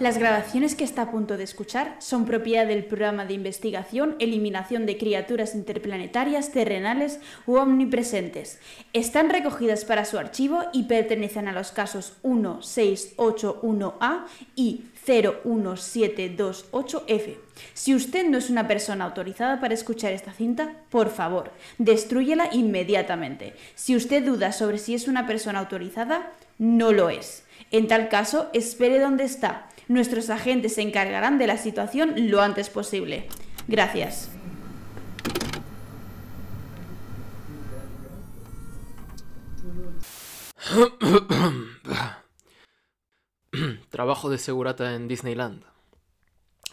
Las grabaciones que está a punto de escuchar son propiedad del programa de investigación Eliminación de criaturas interplanetarias, terrenales u omnipresentes. Están recogidas para su archivo y pertenecen a los casos 1681A y 01728F. Si usted no es una persona autorizada para escuchar esta cinta, por favor, destrúyela inmediatamente. Si usted duda sobre si es una persona autorizada, no lo es. En tal caso, espere donde está Nuestros agentes se encargarán de la situación lo antes posible. Gracias. Trabajo de segurata en Disneyland,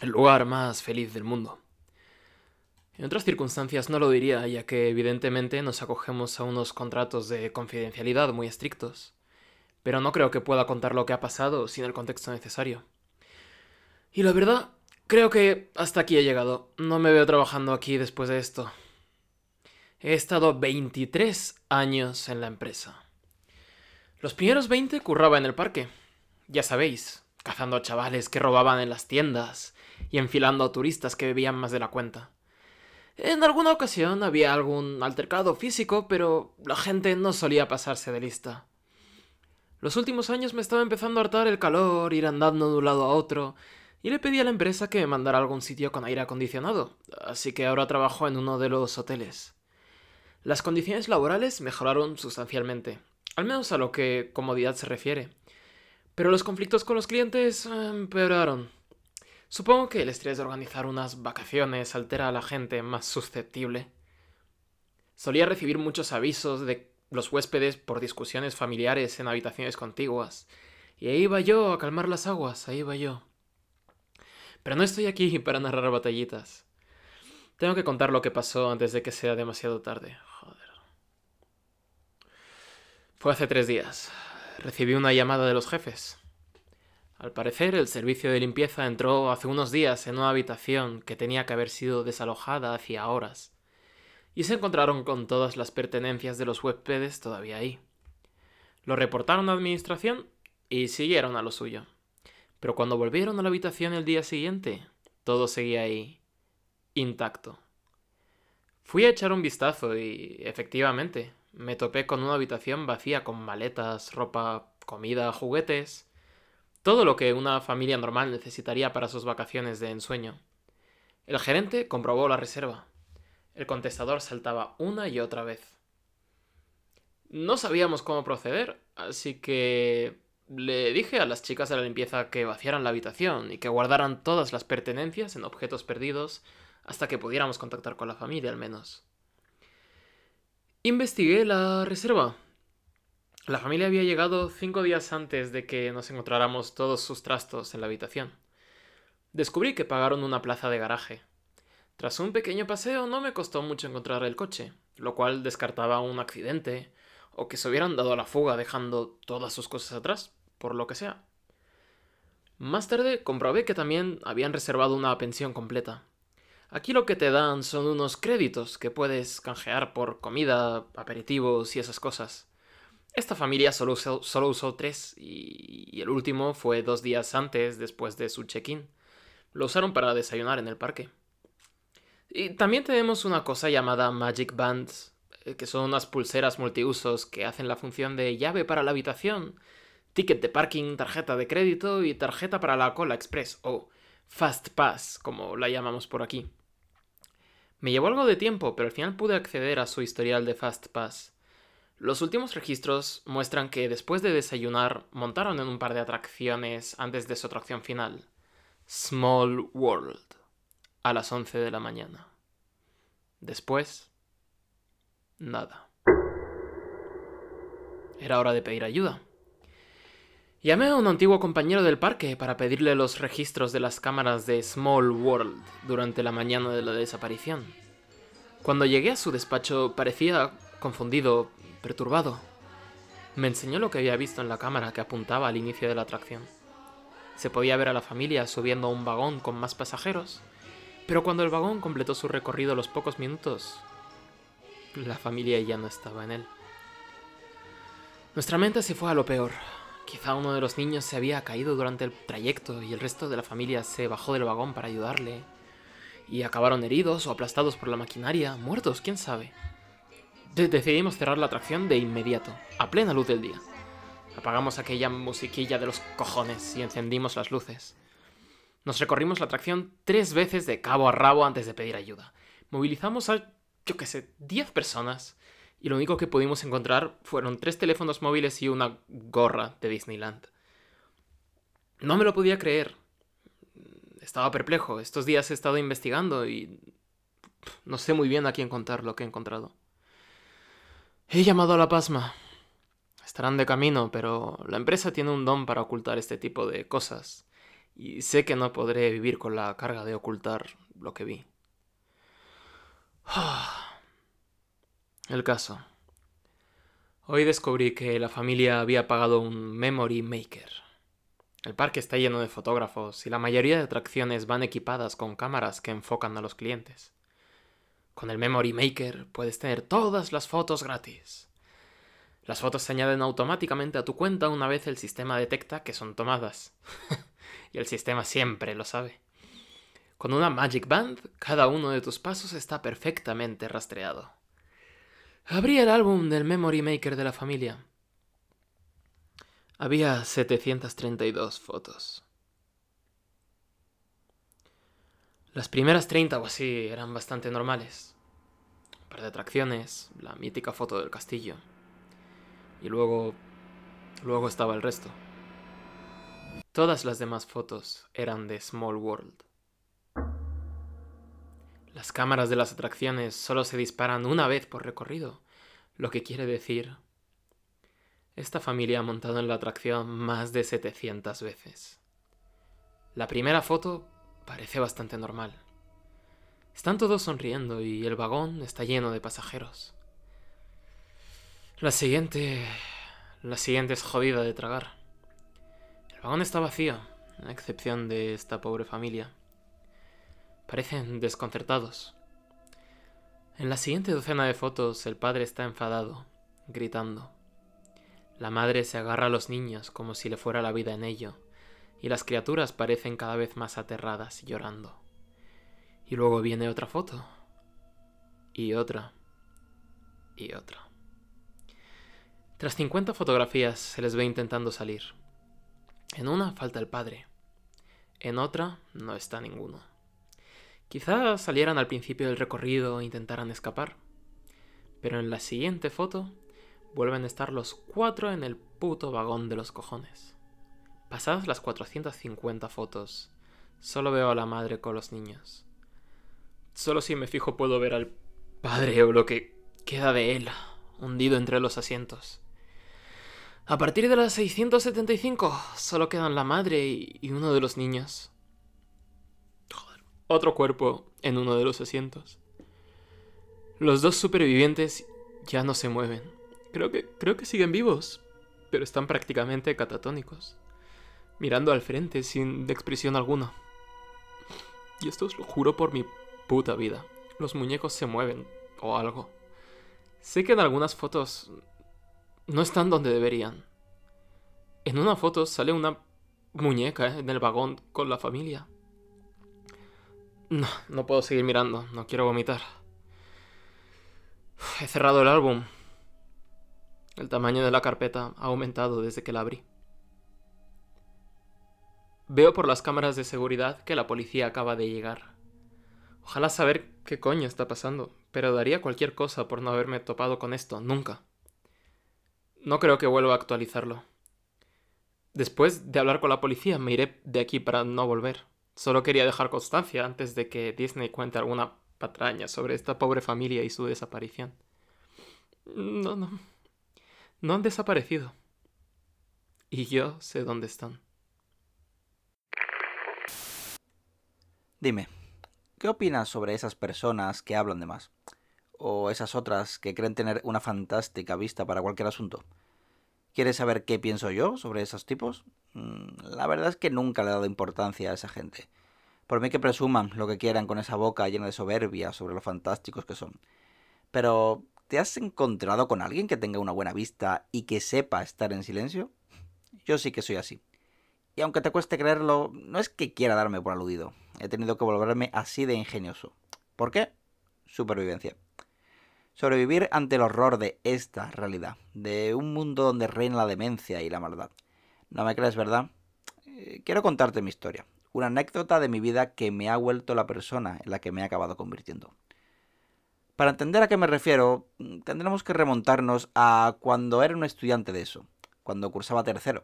el lugar más feliz del mundo. En otras circunstancias no lo diría, ya que evidentemente nos acogemos a unos contratos de confidencialidad muy estrictos, pero no creo que pueda contar lo que ha pasado sin el contexto necesario. Y la verdad, creo que hasta aquí he llegado. No me veo trabajando aquí después de esto. He estado 23 años en la empresa. Los primeros 20 curraba en el parque. Ya sabéis, cazando a chavales que robaban en las tiendas y enfilando a turistas que bebían más de la cuenta. En alguna ocasión había algún altercado físico, pero la gente no solía pasarse de lista. Los últimos años me estaba empezando a hartar el calor, ir andando de un lado a otro, y le pedí a la empresa que me mandara algún sitio con aire acondicionado, así que ahora trabajo en uno de los hoteles. Las condiciones laborales mejoraron sustancialmente, al menos a lo que comodidad se refiere, pero los conflictos con los clientes empeoraron. Supongo que el estrés de organizar unas vacaciones altera a la gente más susceptible. Solía recibir muchos avisos de los huéspedes por discusiones familiares en habitaciones contiguas, y ahí iba yo a calmar las aguas, ahí iba yo. Pero no estoy aquí para narrar batallitas. Tengo que contar lo que pasó antes de que sea demasiado tarde. Joder. Fue hace tres días. Recibí una llamada de los jefes. Al parecer, el servicio de limpieza entró hace unos días en una habitación que tenía que haber sido desalojada hacía horas, y se encontraron con todas las pertenencias de los huéspedes todavía ahí. Lo reportaron a administración y siguieron a lo suyo. Pero cuando volvieron a la habitación el día siguiente, todo seguía ahí, intacto. Fui a echar un vistazo y, efectivamente, me topé con una habitación vacía con maletas, ropa, comida, juguetes, todo lo que una familia normal necesitaría para sus vacaciones de ensueño. El gerente comprobó la reserva. El contestador saltaba una y otra vez. No sabíamos cómo proceder, así que le dije a las chicas de la limpieza que vaciaran la habitación y que guardaran todas las pertenencias en objetos perdidos hasta que pudiéramos contactar con la familia al menos. Investigué la reserva. La familia había llegado cinco días antes de que nos encontráramos todos sus trastos en la habitación. Descubrí que pagaron una plaza de garaje. Tras un pequeño paseo no me costó mucho encontrar el coche, lo cual descartaba un accidente o que se hubieran dado a la fuga dejando todas sus cosas atrás por lo que sea. Más tarde comprobé que también habían reservado una pensión completa. Aquí lo que te dan son unos créditos que puedes canjear por comida, aperitivos y esas cosas. Esta familia solo usó, tres y, y el último fue dos días antes después de su check-in. Lo usaron para desayunar en el parque. Y también tenemos una cosa llamada Magic Bands, eh, que son unas pulseras multiusos que hacen la función de llave para la habitación ticket de parking, tarjeta de crédito y tarjeta para la cola express o Fast Pass, como la llamamos por aquí. Me llevó algo de tiempo, pero al final pude acceder a su historial de Fast Pass. Los últimos registros muestran que después de desayunar montaron en un par de atracciones antes de su atracción final, Small World, a las 11 de la mañana. Después, nada. Era hora de pedir ayuda. Llamé a un antiguo compañero del parque para pedirle los registros de las cámaras de Small World durante la mañana de la desaparición. Cuando llegué a su despacho parecía confundido, perturbado. Me enseñó lo que había visto en la cámara que apuntaba al inicio de la atracción. Se podía ver a la familia subiendo a un vagón con más pasajeros, pero cuando el vagón completó su recorrido los pocos minutos, la familia ya no estaba en él. Nuestra mente se fue a lo peor. Quizá uno de los niños se había caído durante el trayecto y el resto de la familia se bajó del vagón para ayudarle. Y acabaron heridos o aplastados por la maquinaria, muertos, quién sabe. decidimos cerrar la atracción de inmediato, a plena luz del día. Apagamos aquella musiquilla de los cojones y encendimos las luces. Nos recorrimos la atracción tres veces de cabo a rabo antes de pedir ayuda. Movilizamos a, yo qué sé, diez personas y lo único que pudimos encontrar fueron tres teléfonos móviles y una gorra de Disneyland. No me lo podía creer. Estaba perplejo. Estos días he estado investigando y no sé muy bien a quién contar lo que he encontrado. He llamado a la pasma. Estarán de camino, pero la empresa tiene un don para ocultar este tipo de cosas. Y sé que no podré vivir con la carga de ocultar lo que vi. El caso. Hoy descubrí que la familia había pagado un Memory Maker. El parque está lleno de fotógrafos y la mayoría de atracciones van equipadas con cámaras que enfocan a los clientes. Con el Memory Maker puedes tener todas las fotos gratis. Las fotos se añaden automáticamente a tu cuenta una vez el sistema detecta que son tomadas. y el sistema siempre lo sabe. Con una Magic Band, cada uno de tus pasos está perfectamente rastreado. Abrí el álbum del Memory Maker de la familia. Había 732 fotos. Las primeras 30 o así eran bastante normales. Un par de atracciones, la mítica foto del castillo. Y luego... luego estaba el resto. Todas las demás fotos eran de Small World. Las cámaras de las atracciones solo se disparan una vez por recorrido, lo que quiere decir... Esta familia ha montado en la atracción más de 700 veces. La primera foto parece bastante normal. Están todos sonriendo y el vagón está lleno de pasajeros. La siguiente... La siguiente es jodida de tragar. El vagón está vacío, a excepción de esta pobre familia. Parecen desconcertados. En la siguiente docena de fotos el padre está enfadado, gritando. La madre se agarra a los niños como si le fuera la vida en ello, y las criaturas parecen cada vez más aterradas y llorando. Y luego viene otra foto, y otra, y otra. Tras 50 fotografías se les ve intentando salir. En una falta el padre, en otra no está ninguno. Quizá salieran al principio del recorrido e intentaran escapar. Pero en la siguiente foto vuelven a estar los cuatro en el puto vagón de los cojones. Pasadas las 450 fotos, solo veo a la madre con los niños. Solo si me fijo puedo ver al padre o lo que queda de él, hundido entre los asientos. A partir de las 675, solo quedan la madre y uno de los niños otro cuerpo en uno de los asientos. Los dos supervivientes ya no se mueven. Creo que, creo que siguen vivos, pero están prácticamente catatónicos, mirando al frente sin expresión alguna. Y esto os lo juro por mi puta vida. Los muñecos se mueven, o algo. Sé que en algunas fotos no están donde deberían. En una foto sale una muñeca en el vagón con la familia. No, no puedo seguir mirando, no quiero vomitar. He cerrado el álbum. El tamaño de la carpeta ha aumentado desde que la abrí. Veo por las cámaras de seguridad que la policía acaba de llegar. Ojalá saber qué coño está pasando, pero daría cualquier cosa por no haberme topado con esto, nunca. No creo que vuelva a actualizarlo. Después de hablar con la policía me iré de aquí para no volver. Solo quería dejar constancia antes de que Disney cuente alguna patraña sobre esta pobre familia y su desaparición. No, no. No han desaparecido. Y yo sé dónde están. Dime, ¿qué opinas sobre esas personas que hablan de más? O esas otras que creen tener una fantástica vista para cualquier asunto? ¿Quieres saber qué pienso yo sobre esos tipos? Mm, la verdad es que nunca le he dado importancia a esa gente. Por mí que presuman lo que quieran con esa boca llena de soberbia sobre lo fantásticos que son. Pero, ¿te has encontrado con alguien que tenga una buena vista y que sepa estar en silencio? Yo sí que soy así. Y aunque te cueste creerlo, no es que quiera darme por aludido. He tenido que volverme así de ingenioso. ¿Por qué? Supervivencia. Sobrevivir ante el horror de esta realidad, de un mundo donde reina la demencia y la maldad. ¿No me crees, verdad? Eh, quiero contarte mi historia, una anécdota de mi vida que me ha vuelto la persona en la que me he acabado convirtiendo. Para entender a qué me refiero, tendremos que remontarnos a cuando era un estudiante de eso, cuando cursaba tercero.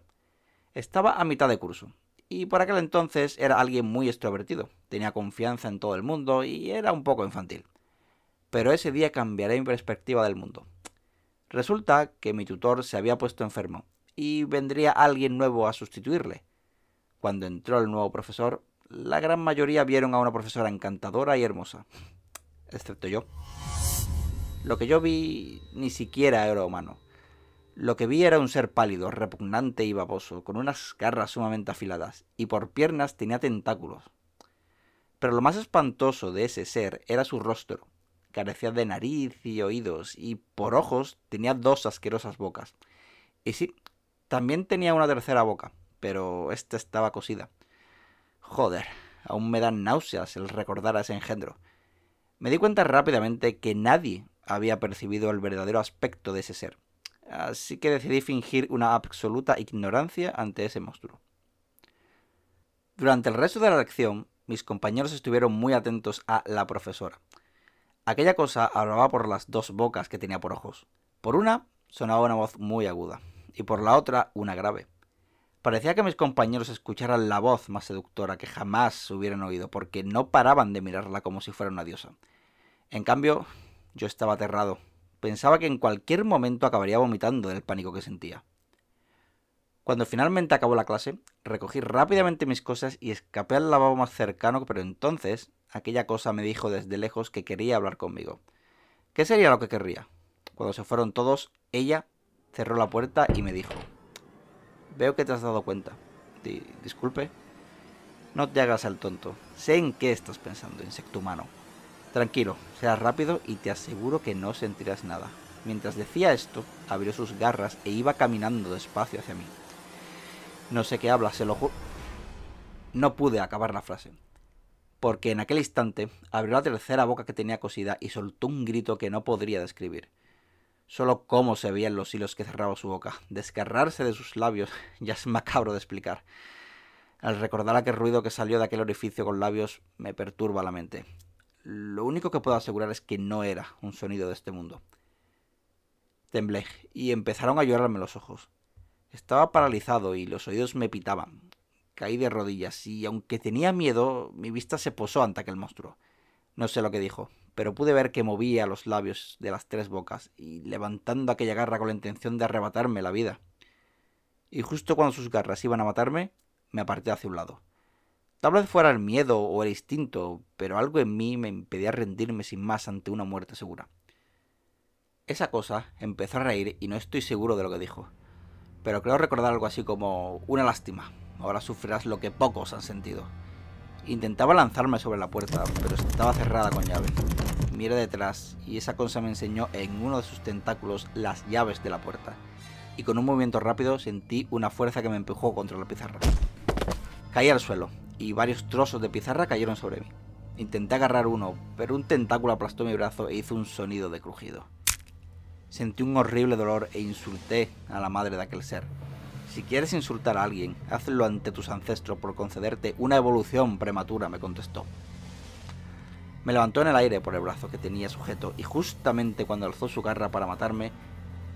Estaba a mitad de curso, y por aquel entonces era alguien muy extrovertido, tenía confianza en todo el mundo y era un poco infantil. Pero ese día cambiaré mi perspectiva del mundo. Resulta que mi tutor se había puesto enfermo y vendría alguien nuevo a sustituirle. Cuando entró el nuevo profesor, la gran mayoría vieron a una profesora encantadora y hermosa, excepto yo. Lo que yo vi ni siquiera era humano. Lo que vi era un ser pálido, repugnante y baboso, con unas garras sumamente afiladas, y por piernas tenía tentáculos. Pero lo más espantoso de ese ser era su rostro. Carecía de nariz y oídos, y por ojos tenía dos asquerosas bocas. Y sí, también tenía una tercera boca, pero esta estaba cosida. Joder, aún me dan náuseas el recordar a ese engendro. Me di cuenta rápidamente que nadie había percibido el verdadero aspecto de ese ser, así que decidí fingir una absoluta ignorancia ante ese monstruo. Durante el resto de la lección, mis compañeros estuvieron muy atentos a la profesora. Aquella cosa hablaba por las dos bocas que tenía por ojos. Por una sonaba una voz muy aguda, y por la otra una grave. Parecía que mis compañeros escucharan la voz más seductora que jamás hubieran oído, porque no paraban de mirarla como si fuera una diosa. En cambio, yo estaba aterrado. Pensaba que en cualquier momento acabaría vomitando del pánico que sentía. Cuando finalmente acabó la clase, recogí rápidamente mis cosas y escapé al lavabo más cercano, pero entonces aquella cosa me dijo desde lejos que quería hablar conmigo. ¿Qué sería lo que querría? Cuando se fueron todos, ella cerró la puerta y me dijo, Veo que te has dado cuenta. disculpe. No te hagas al tonto. Sé en qué estás pensando, insecto humano. Tranquilo, sea rápido y te aseguro que no sentirás nada. Mientras decía esto, abrió sus garras e iba caminando despacio hacia mí. No sé qué habla, se lo juro. No pude acabar la frase. Porque en aquel instante abrió la tercera boca que tenía cosida y soltó un grito que no podría describir. Solo cómo se veían los hilos que cerraba su boca. Desgarrarse de sus labios ya es macabro de explicar. Al recordar aquel ruido que salió de aquel orificio con labios, me perturba la mente. Lo único que puedo asegurar es que no era un sonido de este mundo. Temblé y empezaron a llorarme los ojos. Estaba paralizado y los oídos me pitaban. Caí de rodillas y aunque tenía miedo, mi vista se posó ante aquel monstruo. No sé lo que dijo, pero pude ver que movía los labios de las tres bocas y levantando aquella garra con la intención de arrebatarme la vida. Y justo cuando sus garras iban a matarme, me aparté hacia un lado. Tal vez fuera el miedo o el instinto, pero algo en mí me impedía rendirme sin más ante una muerte segura. Esa cosa empezó a reír y no estoy seguro de lo que dijo, pero creo recordar algo así como una lástima. Ahora sufrirás lo que pocos han sentido. Intentaba lanzarme sobre la puerta, pero estaba cerrada con llave. Miré detrás y esa cosa me enseñó en uno de sus tentáculos las llaves de la puerta. Y con un movimiento rápido sentí una fuerza que me empujó contra la pizarra. Caí al suelo y varios trozos de pizarra cayeron sobre mí. Intenté agarrar uno, pero un tentáculo aplastó mi brazo e hizo un sonido de crujido. Sentí un horrible dolor e insulté a la madre de aquel ser. Si quieres insultar a alguien, hazlo ante tus ancestros por concederte una evolución prematura, me contestó. Me levantó en el aire por el brazo que tenía sujeto y justamente cuando alzó su garra para matarme,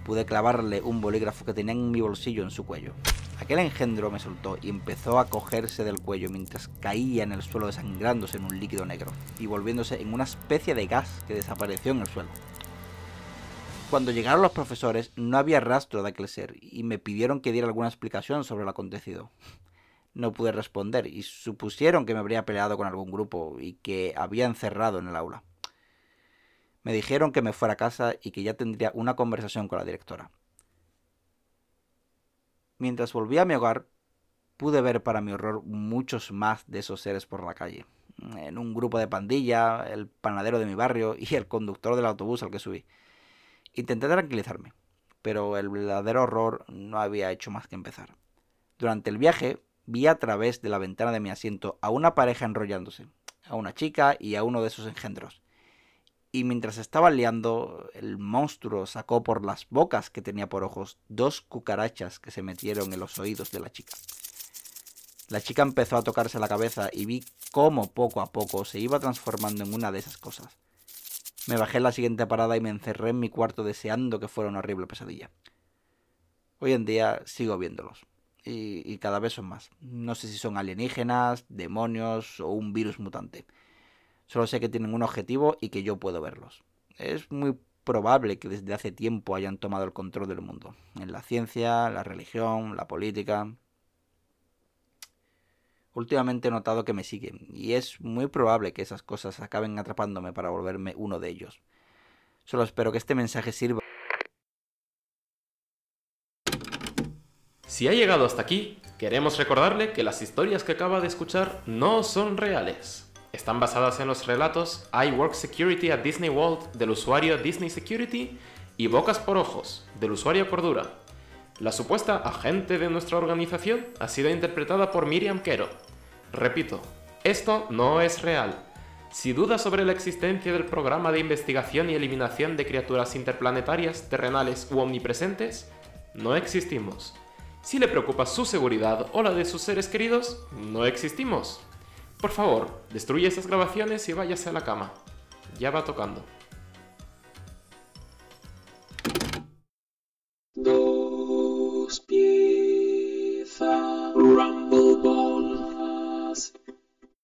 pude clavarle un bolígrafo que tenía en mi bolsillo en su cuello. Aquel engendro me soltó y empezó a cogerse del cuello mientras caía en el suelo desangrándose en un líquido negro y volviéndose en una especie de gas que desapareció en el suelo. Cuando llegaron los profesores no había rastro de aquel ser y me pidieron que diera alguna explicación sobre lo acontecido. No pude responder y supusieron que me habría peleado con algún grupo y que había encerrado en el aula. Me dijeron que me fuera a casa y que ya tendría una conversación con la directora. Mientras volvía a mi hogar, pude ver para mi horror muchos más de esos seres por la calle. En un grupo de pandilla, el panadero de mi barrio y el conductor del autobús al que subí. Intenté tranquilizarme, pero el verdadero horror no había hecho más que empezar. Durante el viaje vi a través de la ventana de mi asiento a una pareja enrollándose, a una chica y a uno de sus engendros. Y mientras estaban liando, el monstruo sacó por las bocas que tenía por ojos dos cucarachas que se metieron en los oídos de la chica. La chica empezó a tocarse la cabeza y vi cómo poco a poco se iba transformando en una de esas cosas. Me bajé en la siguiente parada y me encerré en mi cuarto deseando que fuera una horrible pesadilla. Hoy en día sigo viéndolos. Y, y, cada vez son más. No sé si son alienígenas, demonios o un virus mutante. Solo sé que tienen un objetivo y que yo puedo verlos. Es muy probable que desde hace tiempo hayan tomado el control del mundo. En la ciencia, la religión, la política. Últimamente he notado que me siguen, y es muy probable que esas cosas acaben atrapándome para volverme uno de ellos. Solo espero que este mensaje sirva. Si ha llegado hasta aquí, queremos recordarle que las historias que acaba de escuchar no son reales. Están basadas en los relatos I Work Security at Disney World del usuario Disney Security y Bocas por Ojos del usuario Cordura. La supuesta agente de nuestra organización ha sido interpretada por Miriam Quero. Repito, esto no es real. Si duda sobre la existencia del programa de investigación y eliminación de criaturas interplanetarias, terrenales u omnipresentes, no existimos. Si le preocupa su seguridad o la de sus seres queridos, no existimos. Por favor, destruye esas grabaciones y váyase a la cama. Ya va tocando.